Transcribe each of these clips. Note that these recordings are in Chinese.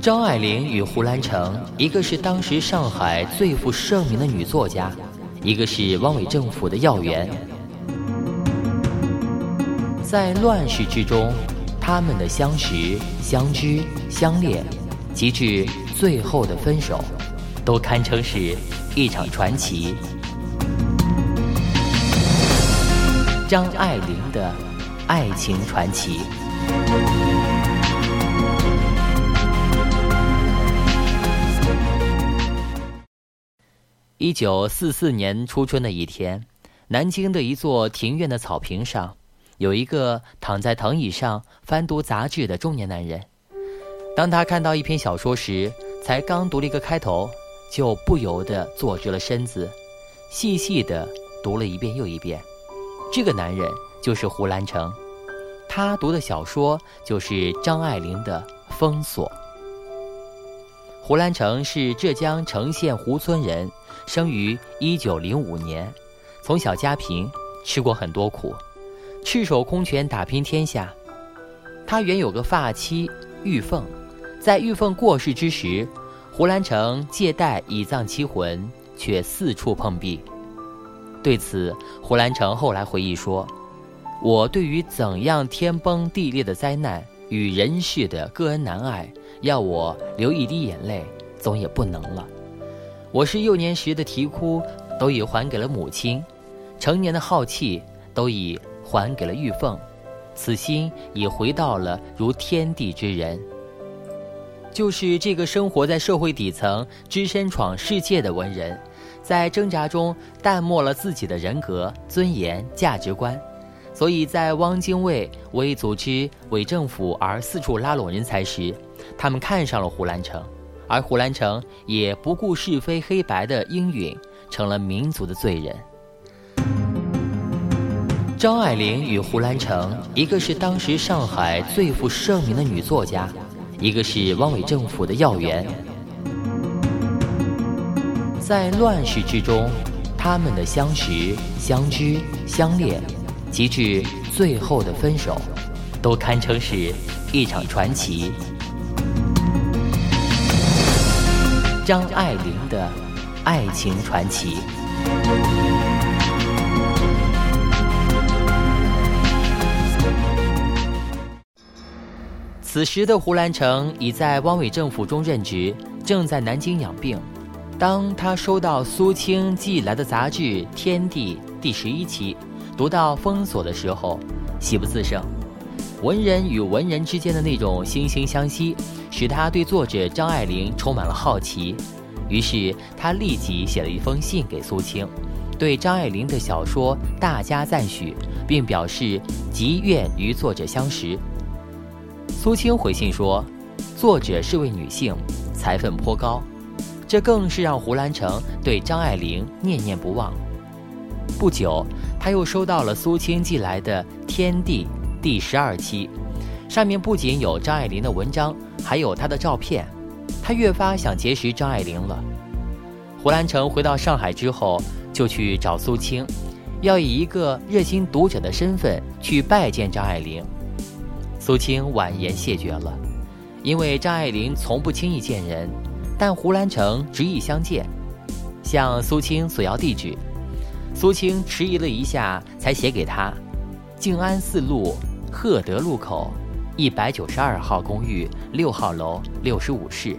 张爱玲与胡兰成，一个是当时上海最负盛名的女作家，一个是汪伪政府的要员。在乱世之中，他们的相识、相知、相恋，及至最后的分手，都堪称是一场传奇。张爱玲的爱情传奇。一九四四年初春的一天，南京的一座庭院的草坪上，有一个躺在藤椅上翻读杂志的中年男人。当他看到一篇小说时，才刚读了一个开头，就不由得坐直了身子，细细的读了一遍又一遍。这个男人就是胡兰成，他读的小说就是张爱玲的《封锁》。胡兰成是浙江城县湖村人。生于一九零五年，从小家贫，吃过很多苦，赤手空拳打拼天下。他原有个发妻玉凤，在玉凤过世之时，胡兰成借贷以葬其魂，却四处碰壁。对此，胡兰成后来回忆说：“我对于怎样天崩地裂的灾难与人世的个恩难爱，要我流一滴眼泪，总也不能了。”我是幼年时的啼哭，都已还给了母亲；成年的浩气，都已还给了玉凤。此心已回到了如天地之人。就是这个生活在社会底层、只身闯世界的文人，在挣扎中淡漠了自己的人格、尊严、价值观，所以在汪精卫为组织伪政府而四处拉拢人才时，他们看上了胡兰成。而胡兰成也不顾是非黑白的应允，成了民族的罪人。张爱玲与胡兰成，一个是当时上海最负盛名的女作家，一个是汪伪政府的要员。在乱世之中，他们的相识、相知、相恋，及至最后的分手，都堪称是一场传奇。张爱玲的爱情传奇。此时的胡兰成已在汪伪政府中任职，正在南京养病。当他收到苏青寄来的杂志《天地》第十一期，读到封锁的时候，喜不自胜。文人与文人之间的那种惺惺相惜。使他对作者张爱玲充满了好奇，于是他立即写了一封信给苏青，对张爱玲的小说大加赞许，并表示极愿与作者相识。苏青回信说，作者是位女性，才分颇高，这更是让胡兰成对张爱玲念念不忘。不久，他又收到了苏青寄来的《天地》第十二期，上面不仅有张爱玲的文章。还有她的照片，他越发想结识张爱玲了。胡兰成回到上海之后，就去找苏青，要以一个热心读者的身份去拜见张爱玲。苏青婉言谢绝了，因为张爱玲从不轻易见人，但胡兰成执意相见，向苏青索要地址。苏青迟疑了一下，才写给他：静安寺路赫德路口。一百九十二号公寓六号楼六十五室，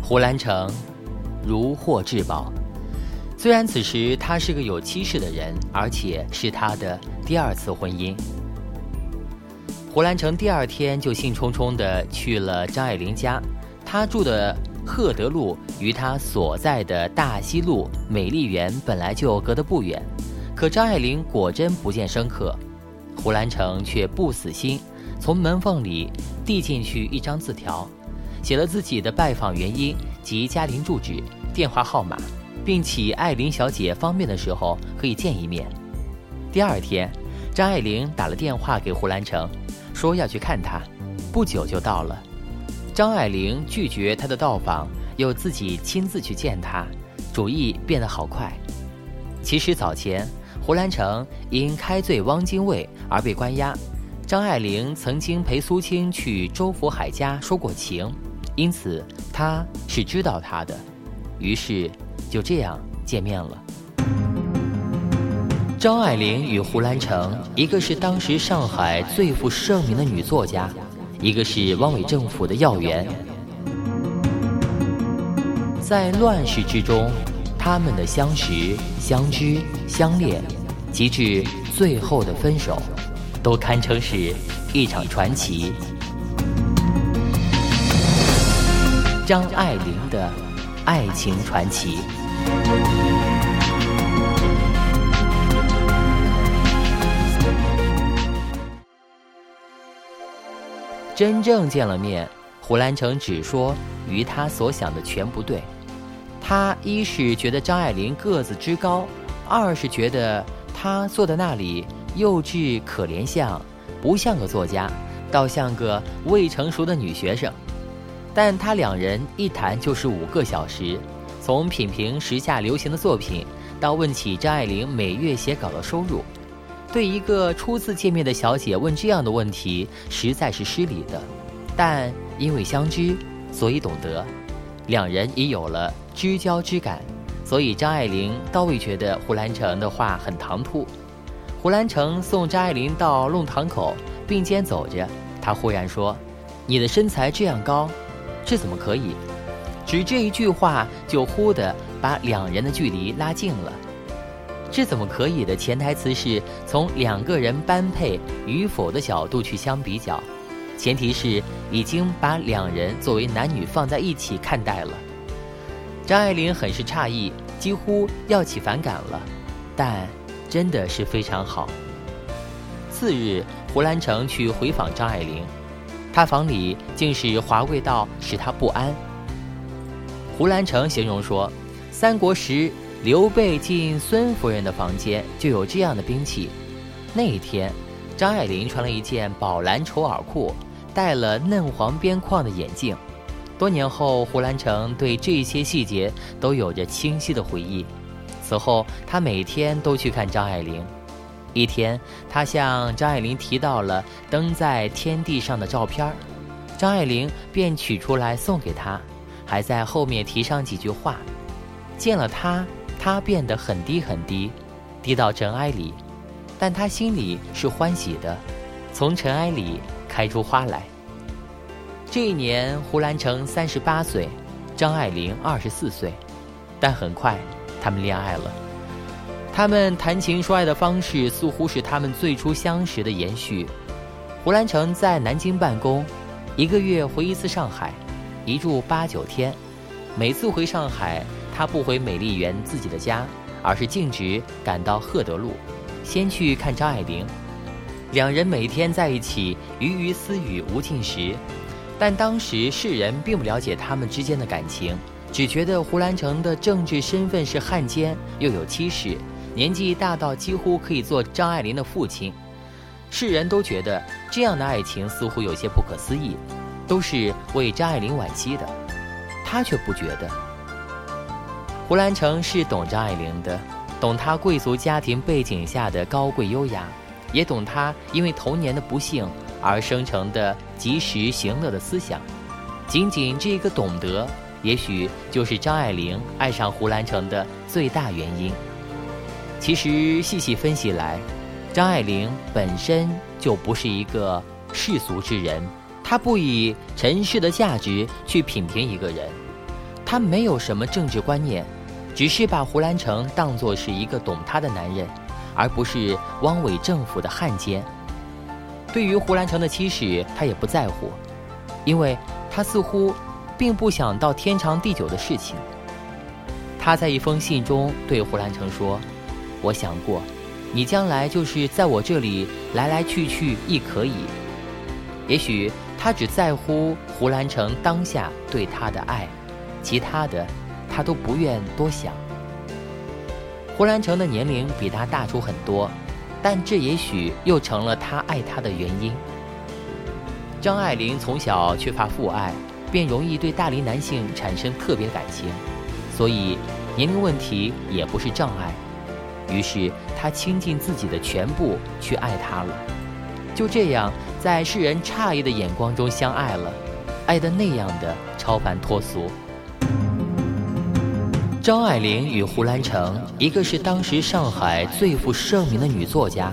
胡兰成如获至宝。虽然此时他是个有妻室的人，而且是他的第二次婚姻。胡兰成第二天就兴冲冲地去了张爱玲家，他住的赫德路与他所在的大西路美丽园本来就隔得不远，可张爱玲果真不见生客，胡兰成却不死心。从门缝里递进去一张字条，写了自己的拜访原因及家庭住址、电话号码，并请艾琳小姐方便的时候可以见一面。第二天，张爱玲打了电话给胡兰成，说要去看他，不久就到了。张爱玲拒绝他的到访，又自己亲自去见他，主意变得好快。其实早前，胡兰成因开罪汪精卫而被关押。张爱玲曾经陪苏青去周福海家说过情，因此他是知道他的，于是就这样见面了。张爱玲与胡兰成，一个是当时上海最负盛名的女作家，一个是汪伪政府的要员。在乱世之中，他们的相识、相知、相恋，及至最后的分手，都堪称是一场传奇。张爱玲的爱情传奇。真正见了面，胡兰成只说与他所想的全不对。他一是觉得张爱玲个子之高，二是觉得她坐在那里幼稚可怜相，不像个作家，倒像个未成熟的女学生。但他两人一谈就是五个小时，从品评时下流行的作品，到问起张爱玲每月写稿的收入。对一个初次见面的小姐问这样的问题，实在是失礼的。但因为相知，所以懂得，两人已有了知交之感，所以张爱玲倒未觉得胡兰成的话很唐突。胡兰成送张爱玲到弄堂口，并肩走着，他忽然说：“你的身材这样高，这怎么可以？”只这一句话，就忽地把两人的距离拉近了。这怎么可以的潜台词是从两个人般配与否的角度去相比较，前提是已经把两人作为男女放在一起看待了。张爱玲很是诧异，几乎要起反感了，但真的是非常好。次日，胡兰成去回访张爱玲，他房里竟是华贵到使他不安。胡兰成形容说：“三国时。”刘备进孙夫人的房间，就有这样的兵器。那一天，张爱玲穿了一件宝蓝绸耳裤，戴了嫩黄边框的眼镜。多年后，胡兰成对这些细节都有着清晰的回忆。此后，他每天都去看张爱玲。一天，他向张爱玲提到了登在天地上的照片张爱玲便取出来送给他，还在后面提上几句话。见了他。他变得很低很低，低到尘埃里，但他心里是欢喜的，从尘埃里开出花来。这一年，胡兰成三十八岁，张爱玲二十四岁，但很快他们恋爱了。他们谈情说爱的方式似乎是他们最初相识的延续。胡兰成在南京办公，一个月回一次上海，一住八九天，每次回上海。他不回美丽园自己的家，而是径直赶到赫德路，先去看张爱玲。两人每天在一起，鱼鱼私语无尽时。但当时世人并不了解他们之间的感情，只觉得胡兰成的政治身份是汉奸，又有妻室，年纪大到几乎可以做张爱玲的父亲。世人都觉得这样的爱情似乎有些不可思议，都是为张爱玲惋惜的。他却不觉得。胡兰成是懂张爱玲的，懂她贵族家庭背景下的高贵优雅，也懂她因为童年的不幸而生成的及时行乐的思想。仅仅这一个懂得，也许就是张爱玲爱上胡兰成的最大原因。其实细细分析来，张爱玲本身就不是一个世俗之人，她不以尘世的价值去品评一个人，她没有什么政治观念。只是把胡兰成当作是一个懂他的男人，而不是汪伪政府的汉奸。对于胡兰成的妻室，他也不在乎，因为他似乎并不想到天长地久的事情。他在一封信中对胡兰成说：“我想过，你将来就是在我这里来来去去亦可以。”也许他只在乎胡兰成当下对他的爱，其他的。他都不愿多想。胡兰成的年龄比他大出很多，但这也许又成了他爱他的原因。张爱玲从小缺乏父爱，便容易对大龄男性产生特别感情，所以年龄问题也不是障碍。于是她倾尽自己的全部去爱他了。就这样，在世人诧异的眼光中相爱了，爱得那样的超凡脱俗。张爱玲与胡兰成，一个是当时上海最负盛名的女作家，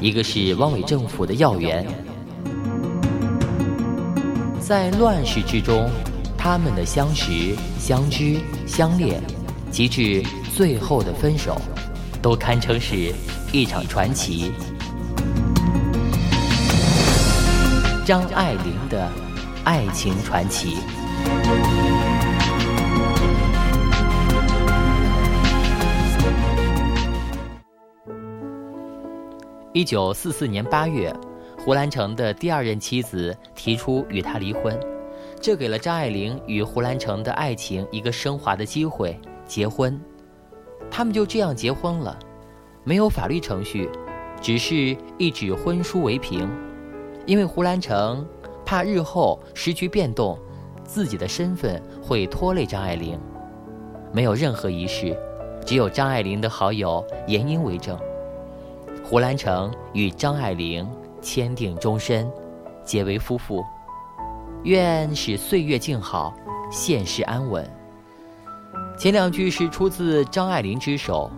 一个是汪伪政府的要员。在乱世之中，他们的相识、相知、相恋，及至最后的分手，都堪称是一场传奇。张爱玲的爱情传奇。一九四四年八月，胡兰成的第二任妻子提出与他离婚，这给了张爱玲与胡兰成的爱情一个升华的机会——结婚。他们就这样结婚了，没有法律程序，只是一纸婚书为凭。因为胡兰成怕日后时局变动，自己的身份会拖累张爱玲，没有任何仪式，只有张爱玲的好友严英为证。胡兰成与张爱玲签订终身，结为夫妇。愿使岁月静好，现世安稳。前两句是出自张爱玲之手，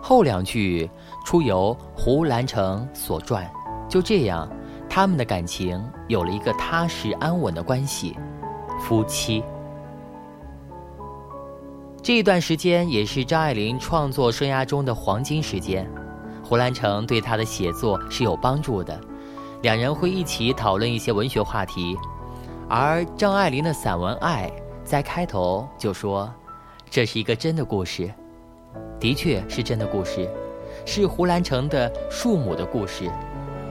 后两句出由胡兰成所撰。就这样，他们的感情有了一个踏实安稳的关系，夫妻。这一段时间也是张爱玲创作生涯中的黄金时间。胡兰成对他的写作是有帮助的，两人会一起讨论一些文学话题，而张爱玲的散文《爱》在开头就说：“这是一个真的故事，的确是真的故事，是胡兰成的树母的故事。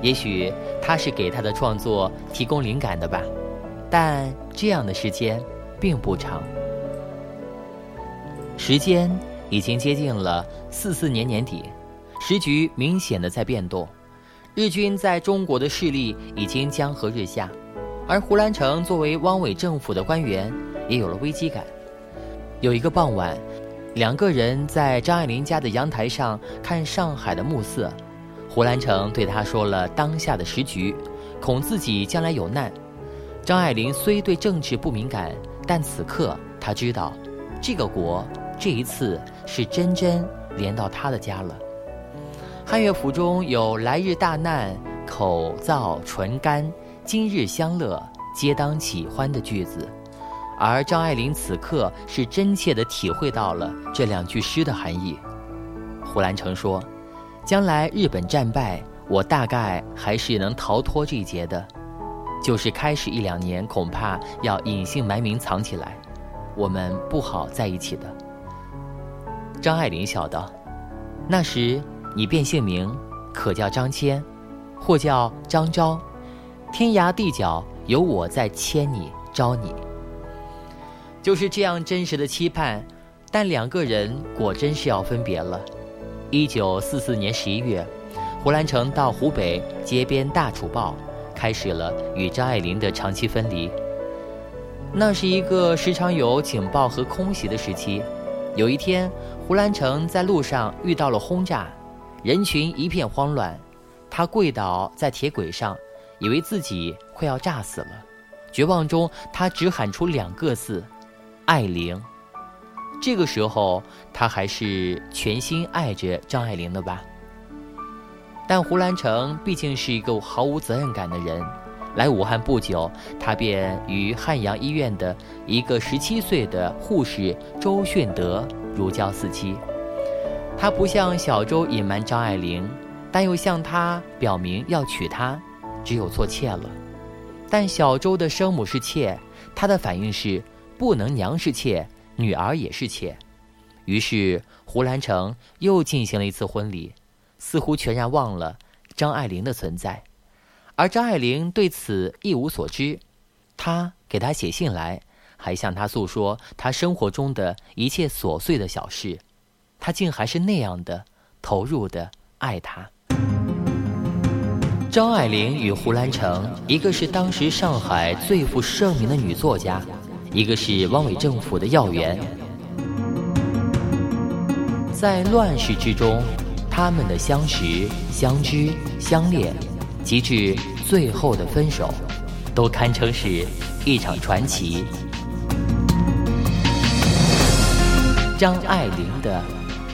也许他是给他的创作提供灵感的吧，但这样的时间并不长。时间已经接近了四四年年底。”时局明显的在变动，日军在中国的势力已经江河日下，而胡兰成作为汪伪政府的官员，也有了危机感。有一个傍晚，两个人在张爱玲家的阳台上看上海的暮色，胡兰成对他说了当下的时局，恐自己将来有难。张爱玲虽对政治不敏感，但此刻她知道，这个国这一次是真真连到她的家了。汉乐府中有“来日大难，口燥唇干；今日相乐，皆当喜欢”的句子，而张爱玲此刻是真切地体会到了这两句诗的含义。胡兰成说：“将来日本战败，我大概还是能逃脱这一劫的，就是开始一两年，恐怕要隐姓埋名藏起来，我们不好在一起的。”张爱玲笑道：“那时。”你变姓名，可叫张骞，或叫张昭，天涯地角有我在牵你招你。就是这样真实的期盼，但两个人果真是要分别了。一九四四年十一月，胡兰成到湖北接编《大楚报》，开始了与张爱玲的长期分离。那是一个时常有警报和空袭的时期。有一天，胡兰成在路上遇到了轰炸。人群一片慌乱，他跪倒在铁轨上，以为自己快要炸死了。绝望中，他只喊出两个字：“爱玲。”这个时候，他还是全心爱着张爱玲的吧。但胡兰成毕竟是一个毫无责任感的人，来武汉不久，他便与汉阳医院的一个十七岁的护士周训德如胶似漆。他不向小周隐瞒张爱玲，但又向他表明要娶她，只有做妾了。但小周的生母是妾，他的反应是不能娘是妾，女儿也是妾。于是胡兰成又进行了一次婚礼，似乎全然忘了张爱玲的存在，而张爱玲对此一无所知。他给他写信来，还向他诉说他生活中的一切琐碎的小事。他竟还是那样的投入的爱她。张爱玲与胡兰成，一个是当时上海最负盛名的女作家，一个是汪伪政府的要员。在乱世之中，他们的相识、相知、相恋，及至最后的分手，都堪称是一场传奇。张爱玲的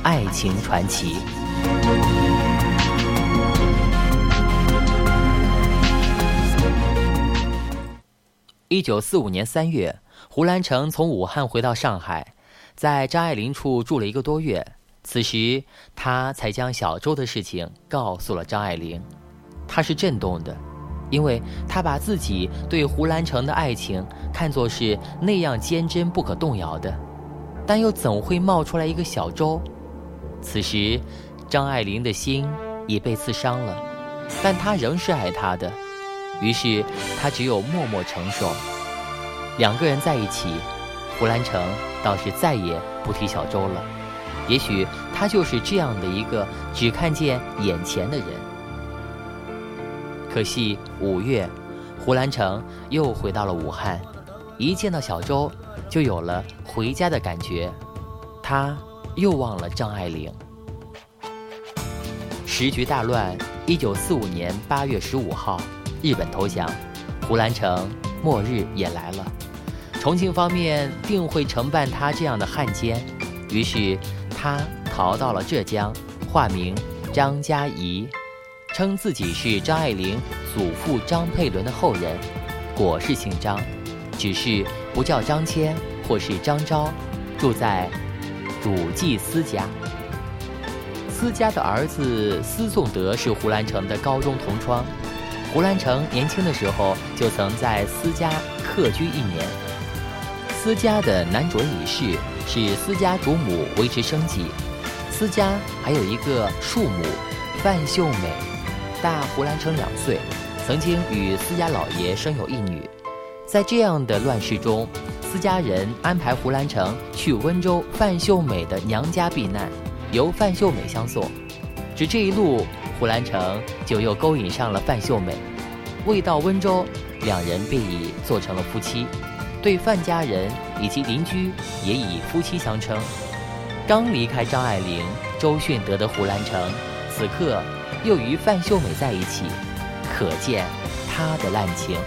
爱情传奇。一九四五年三月，胡兰成从武汉回到上海，在张爱玲处住了一个多月。此时，他才将小周的事情告诉了张爱玲。他是震动的，因为他把自己对胡兰成的爱情看作是那样坚贞不可动摇的，但又怎会冒出来一个小周？此时，张爱玲的心已被刺伤了，但她仍是爱他的。于是，她只有默默承受。两个人在一起，胡兰成倒是再也不提小周了。也许他就是这样的一个只看见眼前的人。可惜五月，胡兰成又回到了武汉，一见到小周，就有了回家的感觉。他又忘了张爱玲。时局大乱，一九四五年八月十五号。日本投降，胡兰成末日也来了。重庆方面定会承办他这样的汉奸，于是他逃到了浙江，化名张嘉怡，称自己是张爱玲祖父张佩伦的后人，果是姓张，只是不叫张骞或是张昭，住在主祭司家。司家的儿子司颂德是胡兰成的高中同窗。胡兰成年轻的时候就曾在司家客居一年。司家的男主人李氏是司家主母维持生计，司家还有一个庶母范秀美，大胡兰成两岁，曾经与司家老爷生有一女。在这样的乱世中，私家人安排胡兰成去温州范秀美的娘家避难，由范秀美相送。只这一路。胡兰成就又勾引上了范秀美，未到温州，两人便已做成了夫妻，对范家人以及邻居也以夫妻相称。刚离开张爱玲、周迅得的胡兰成，此刻又与范秀美在一起，可见他的滥情。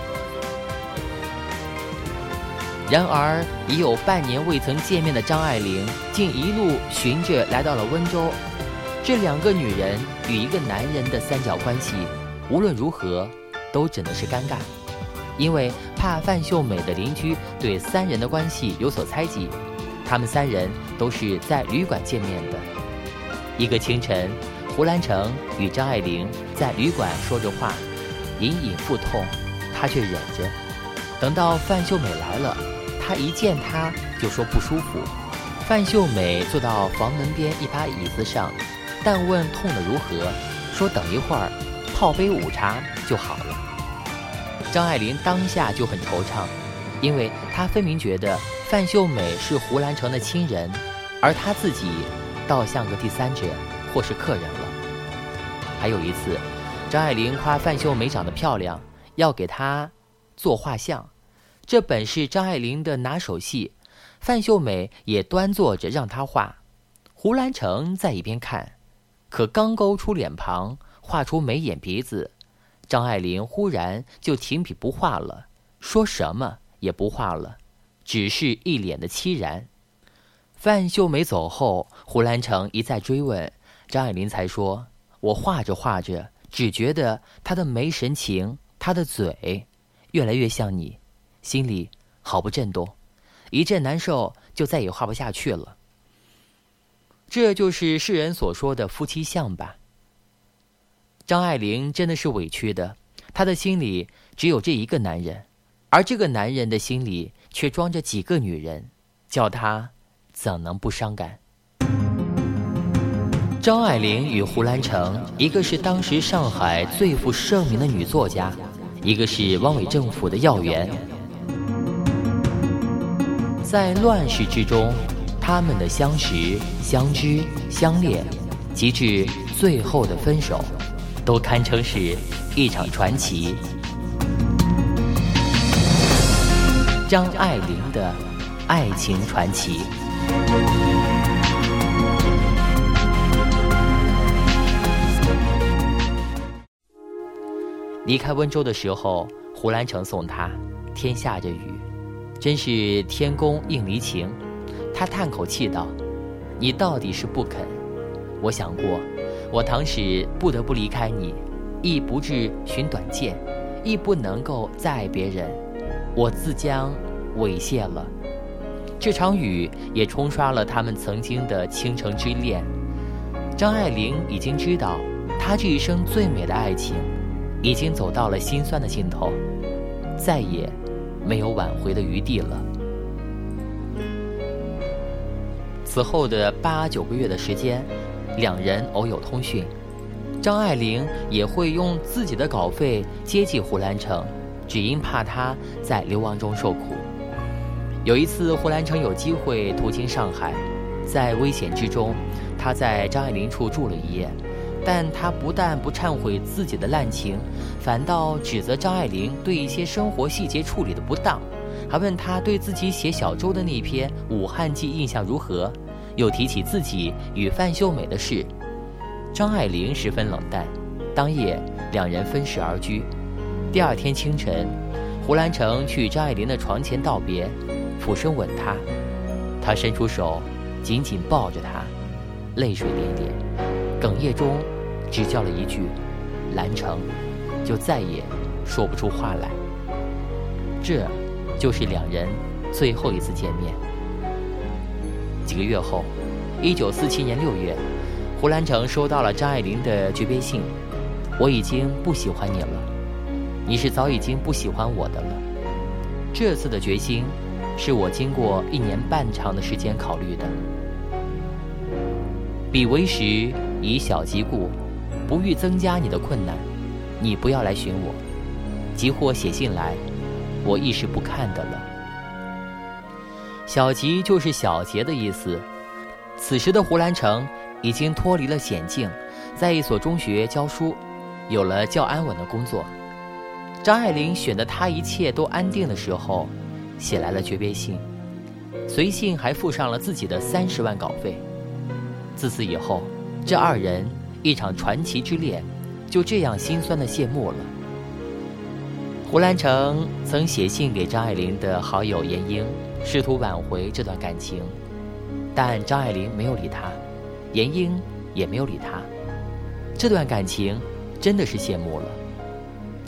然而，已有半年未曾见面的张爱玲，竟一路寻着来到了温州。这两个女人与一个男人的三角关系，无论如何都只能是尴尬，因为怕范秀美的邻居对三人的关系有所猜忌。他们三人都是在旅馆见面的。一个清晨，胡兰成与张爱玲在旅馆说着话，隐隐腹痛，他却忍着。等到范秀美来了，他一见她就说不舒服。范秀美坐到房门边一把椅子上。但问痛的如何，说等一会儿泡杯午茶就好了。张爱玲当下就很惆怅，因为她分明觉得范秀美是胡兰成的亲人，而她自己倒像个第三者或是客人了。还有一次，张爱玲夸范秀美长得漂亮，要给她做画像，这本是张爱玲的拿手戏，范秀美也端坐着让她画，胡兰成在一边看。可刚勾出脸庞，画出眉眼鼻子，张爱玲忽然就停笔不画了，说什么也不画了，只是一脸的凄然。范秀美走后，胡兰成一再追问，张爱玲才说：“我画着画着，只觉得她的眉神情，她的嘴，越来越像你，心里好不震动，一阵难受，就再也画不下去了。”这就是世人所说的夫妻相吧。张爱玲真的是委屈的，她的心里只有这一个男人，而这个男人的心里却装着几个女人，叫她怎能不伤感？张爱玲与胡兰成，一个是当时上海最负盛名的女作家，一个是汪伪政府的要员，在乱世之中。他们的相识、相知、相恋，及至最后的分手，都堪称是一场传奇。张爱玲的爱情传奇。离开温州的时候，胡兰成送她，天下着雨，真是天公应离情。他叹口气道：“你到底是不肯。我想过，我倘使不得不离开你，亦不至寻短见，亦不能够再爱别人，我自将猥亵了。这场雨也冲刷了他们曾经的倾城之恋。张爱玲已经知道，她这一生最美的爱情，已经走到了心酸的尽头，再也没有挽回的余地了。此后的八九个月的时间，两人偶有通讯，张爱玲也会用自己的稿费接济胡兰成，只因怕他在流亡中受苦。有一次，胡兰成有机会途经上海，在危险之中，他在张爱玲处住了一夜。但他不但不忏悔自己的滥情，反倒指责张爱玲对一些生活细节处理的不当，还问他对自己写小周的那篇《武汉记》印象如何，又提起自己与范秀美的事。张爱玲十分冷淡，当夜两人分食而居。第二天清晨，胡兰成去张爱玲的床前道别。俯身吻她，他伸出手，紧紧抱着她，泪水涟涟，哽咽中，只叫了一句“兰城”，就再也说不出话来。这，就是两人最后一次见面。几个月后，一九四七年六月，胡兰成收到了张爱玲的诀别信：“我已经不喜欢你了，你是早已经不喜欢我的了。”这次的决心。是我经过一年半长的时间考虑的。彼为时，以小及故，不欲增加你的困难，你不要来寻我。即或写信来，我亦是不看的了。小吉就是小杰的意思。此时的胡兰成已经脱离了险境，在一所中学教书，有了较安稳的工作。张爱玲选的他一切都安定的时候。写来了诀别信，随信还附上了自己的三十万稿费。自此以后，这二人一场传奇之恋就这样心酸的谢幕了。胡兰成曾写信给张爱玲的好友闫英，试图挽回这段感情，但张爱玲没有理他，闫英也没有理他，这段感情真的是谢幕了。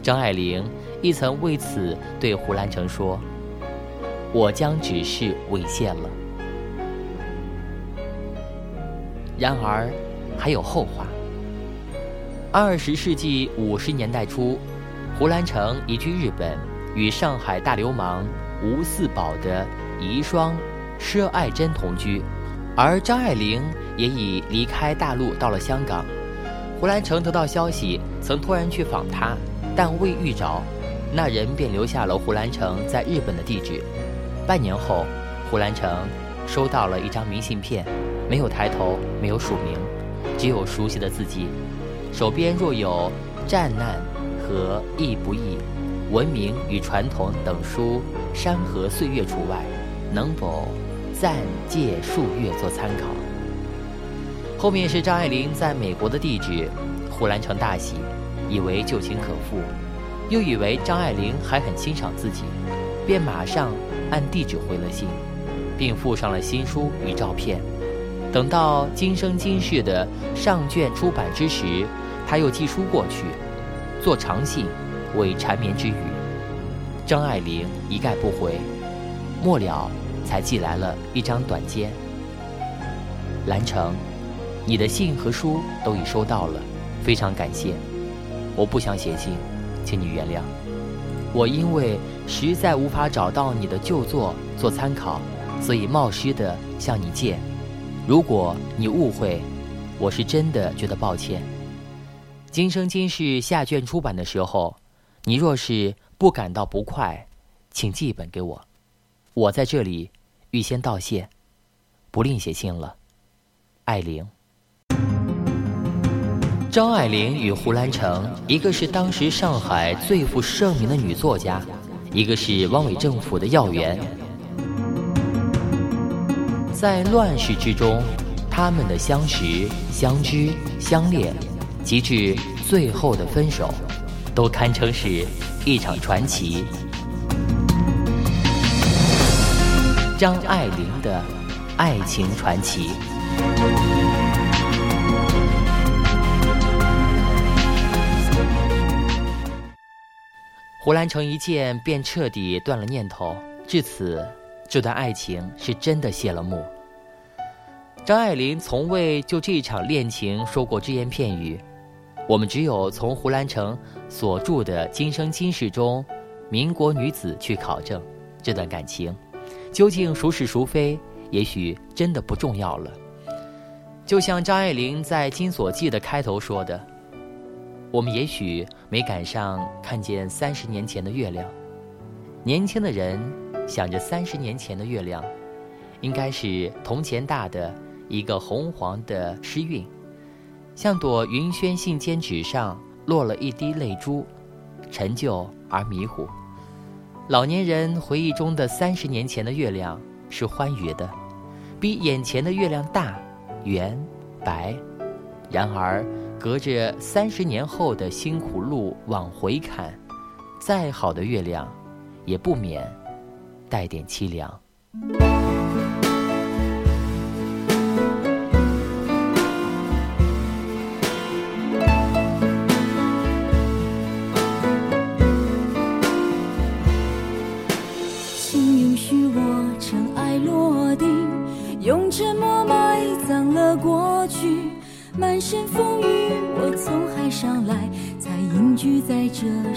张爱玲亦曾为此对胡兰成说。我将只是猥亵了。然而，还有后话。二十世纪五十年代初，胡兰成移居日本，与上海大流氓吴四宝的遗孀佘爱珍同居，而张爱玲也已离开大陆到了香港。胡兰成得到消息，曾突然去访他，但未遇着，那人便留下了胡兰成在日本的地址。半年后，胡兰成收到了一张明信片，没有抬头，没有署名，只有熟悉的字迹。手边若有《战难》和《义不义》《文明与传统》等书，山河岁月除外，能否暂借数月做参考？后面是张爱玲在美国的地址，胡兰成大喜，以为旧情可复，又以为张爱玲还很欣赏自己，便马上。按地址回了信，并附上了新书与照片。等到今生今世的上卷出版之时，他又寄书过去，做长信，为缠绵之语。张爱玲一概不回，末了才寄来了一张短笺。兰城，你的信和书都已收到了，非常感谢。我不想写信，请你原谅。我因为实在无法找到你的旧作做参考，所以冒失的向你借。如果你误会，我是真的觉得抱歉。今生今世下卷出版的时候，你若是不感到不快，请寄一本给我。我在这里预先道谢，不另写信了。艾玲。张爱玲与胡兰成，一个是当时上海最负盛名的女作家，一个是汪伪政府的要员。在乱世之中他们的相识相知相恋及至最后的分手都堪称是一场传奇。张爱玲的爱情传奇。胡兰成一见便彻底断了念头至此这段爱情是真的谢了幕。张爱玲从未就这场恋情说过只言片语，我们只有从胡兰成所著的《今生今世》中，民国女子去考证这段感情，究竟孰是孰非，也许真的不重要了。就像张爱玲在《金锁记》的开头说的：“我们也许没赶上看见三十年前的月亮，年轻的人想着三十年前的月亮，应该是铜钱大的。”一个红黄的诗韵，像朵云轩信笺纸上落了一滴泪珠，陈旧而迷糊。老年人回忆中的三十年前的月亮是欢愉的，比眼前的月亮大、圆、白。然而，隔着三十年后的辛苦路往回看，再好的月亮，也不免带点凄凉。请允许我尘埃落定用沉默埋葬了过去。满身风雨我从海上来才隐居在这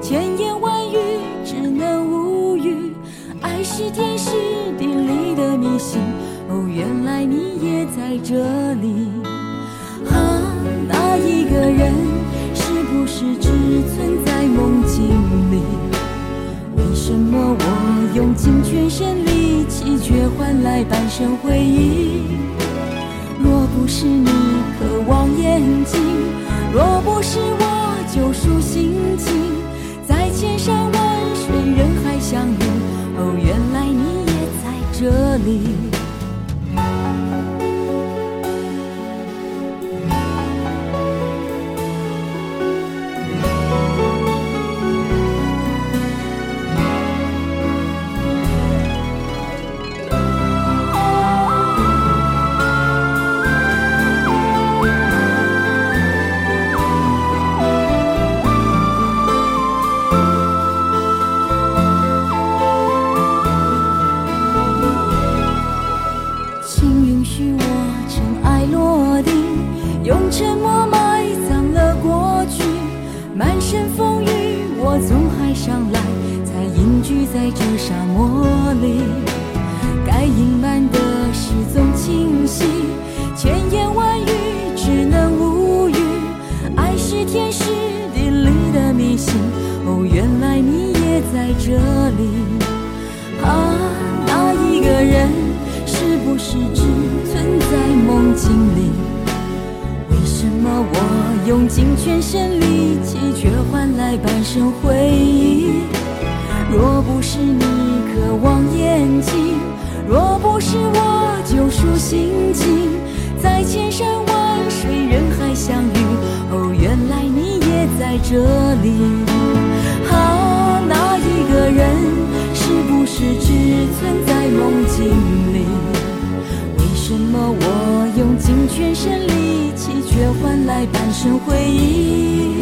千言万语只能无语。爱是天时地利的迷信，哦，原来你也在这里。啊，那一个人是不是只存在梦境里？为什么我用尽全身力？气却换来半生回忆。若不是你渴望眼睛，若不是我救赎心情，在千山万水人海相遇，哦，原来你也在这里。这沙漠里该隐瞒的事总清晰，千言万语只能无语。爱是天时地利的迷信，哦，原来你也在这里。啊，那一个人是不是只存在梦境里？为什么我用尽全身力气，却换来半生回忆？若不是你渴望眼睛，若不是我救赎心情，在千山万水人海相遇。哦，原来你也在这里。啊，那一个人是不是只存在梦境里？为什么我用尽全身力气，却换来半生回忆？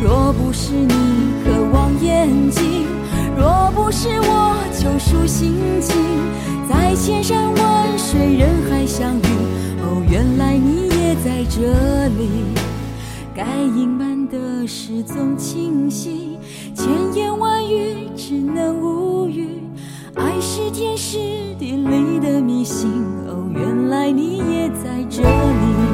若不是你渴望眼睛。若不是我救赎心情，在千山万水人海相遇，哦，原来你也在这里。该隐瞒的事总清晰，千言万语只能无语。爱是天时地利的迷信，哦，原来你也在这里。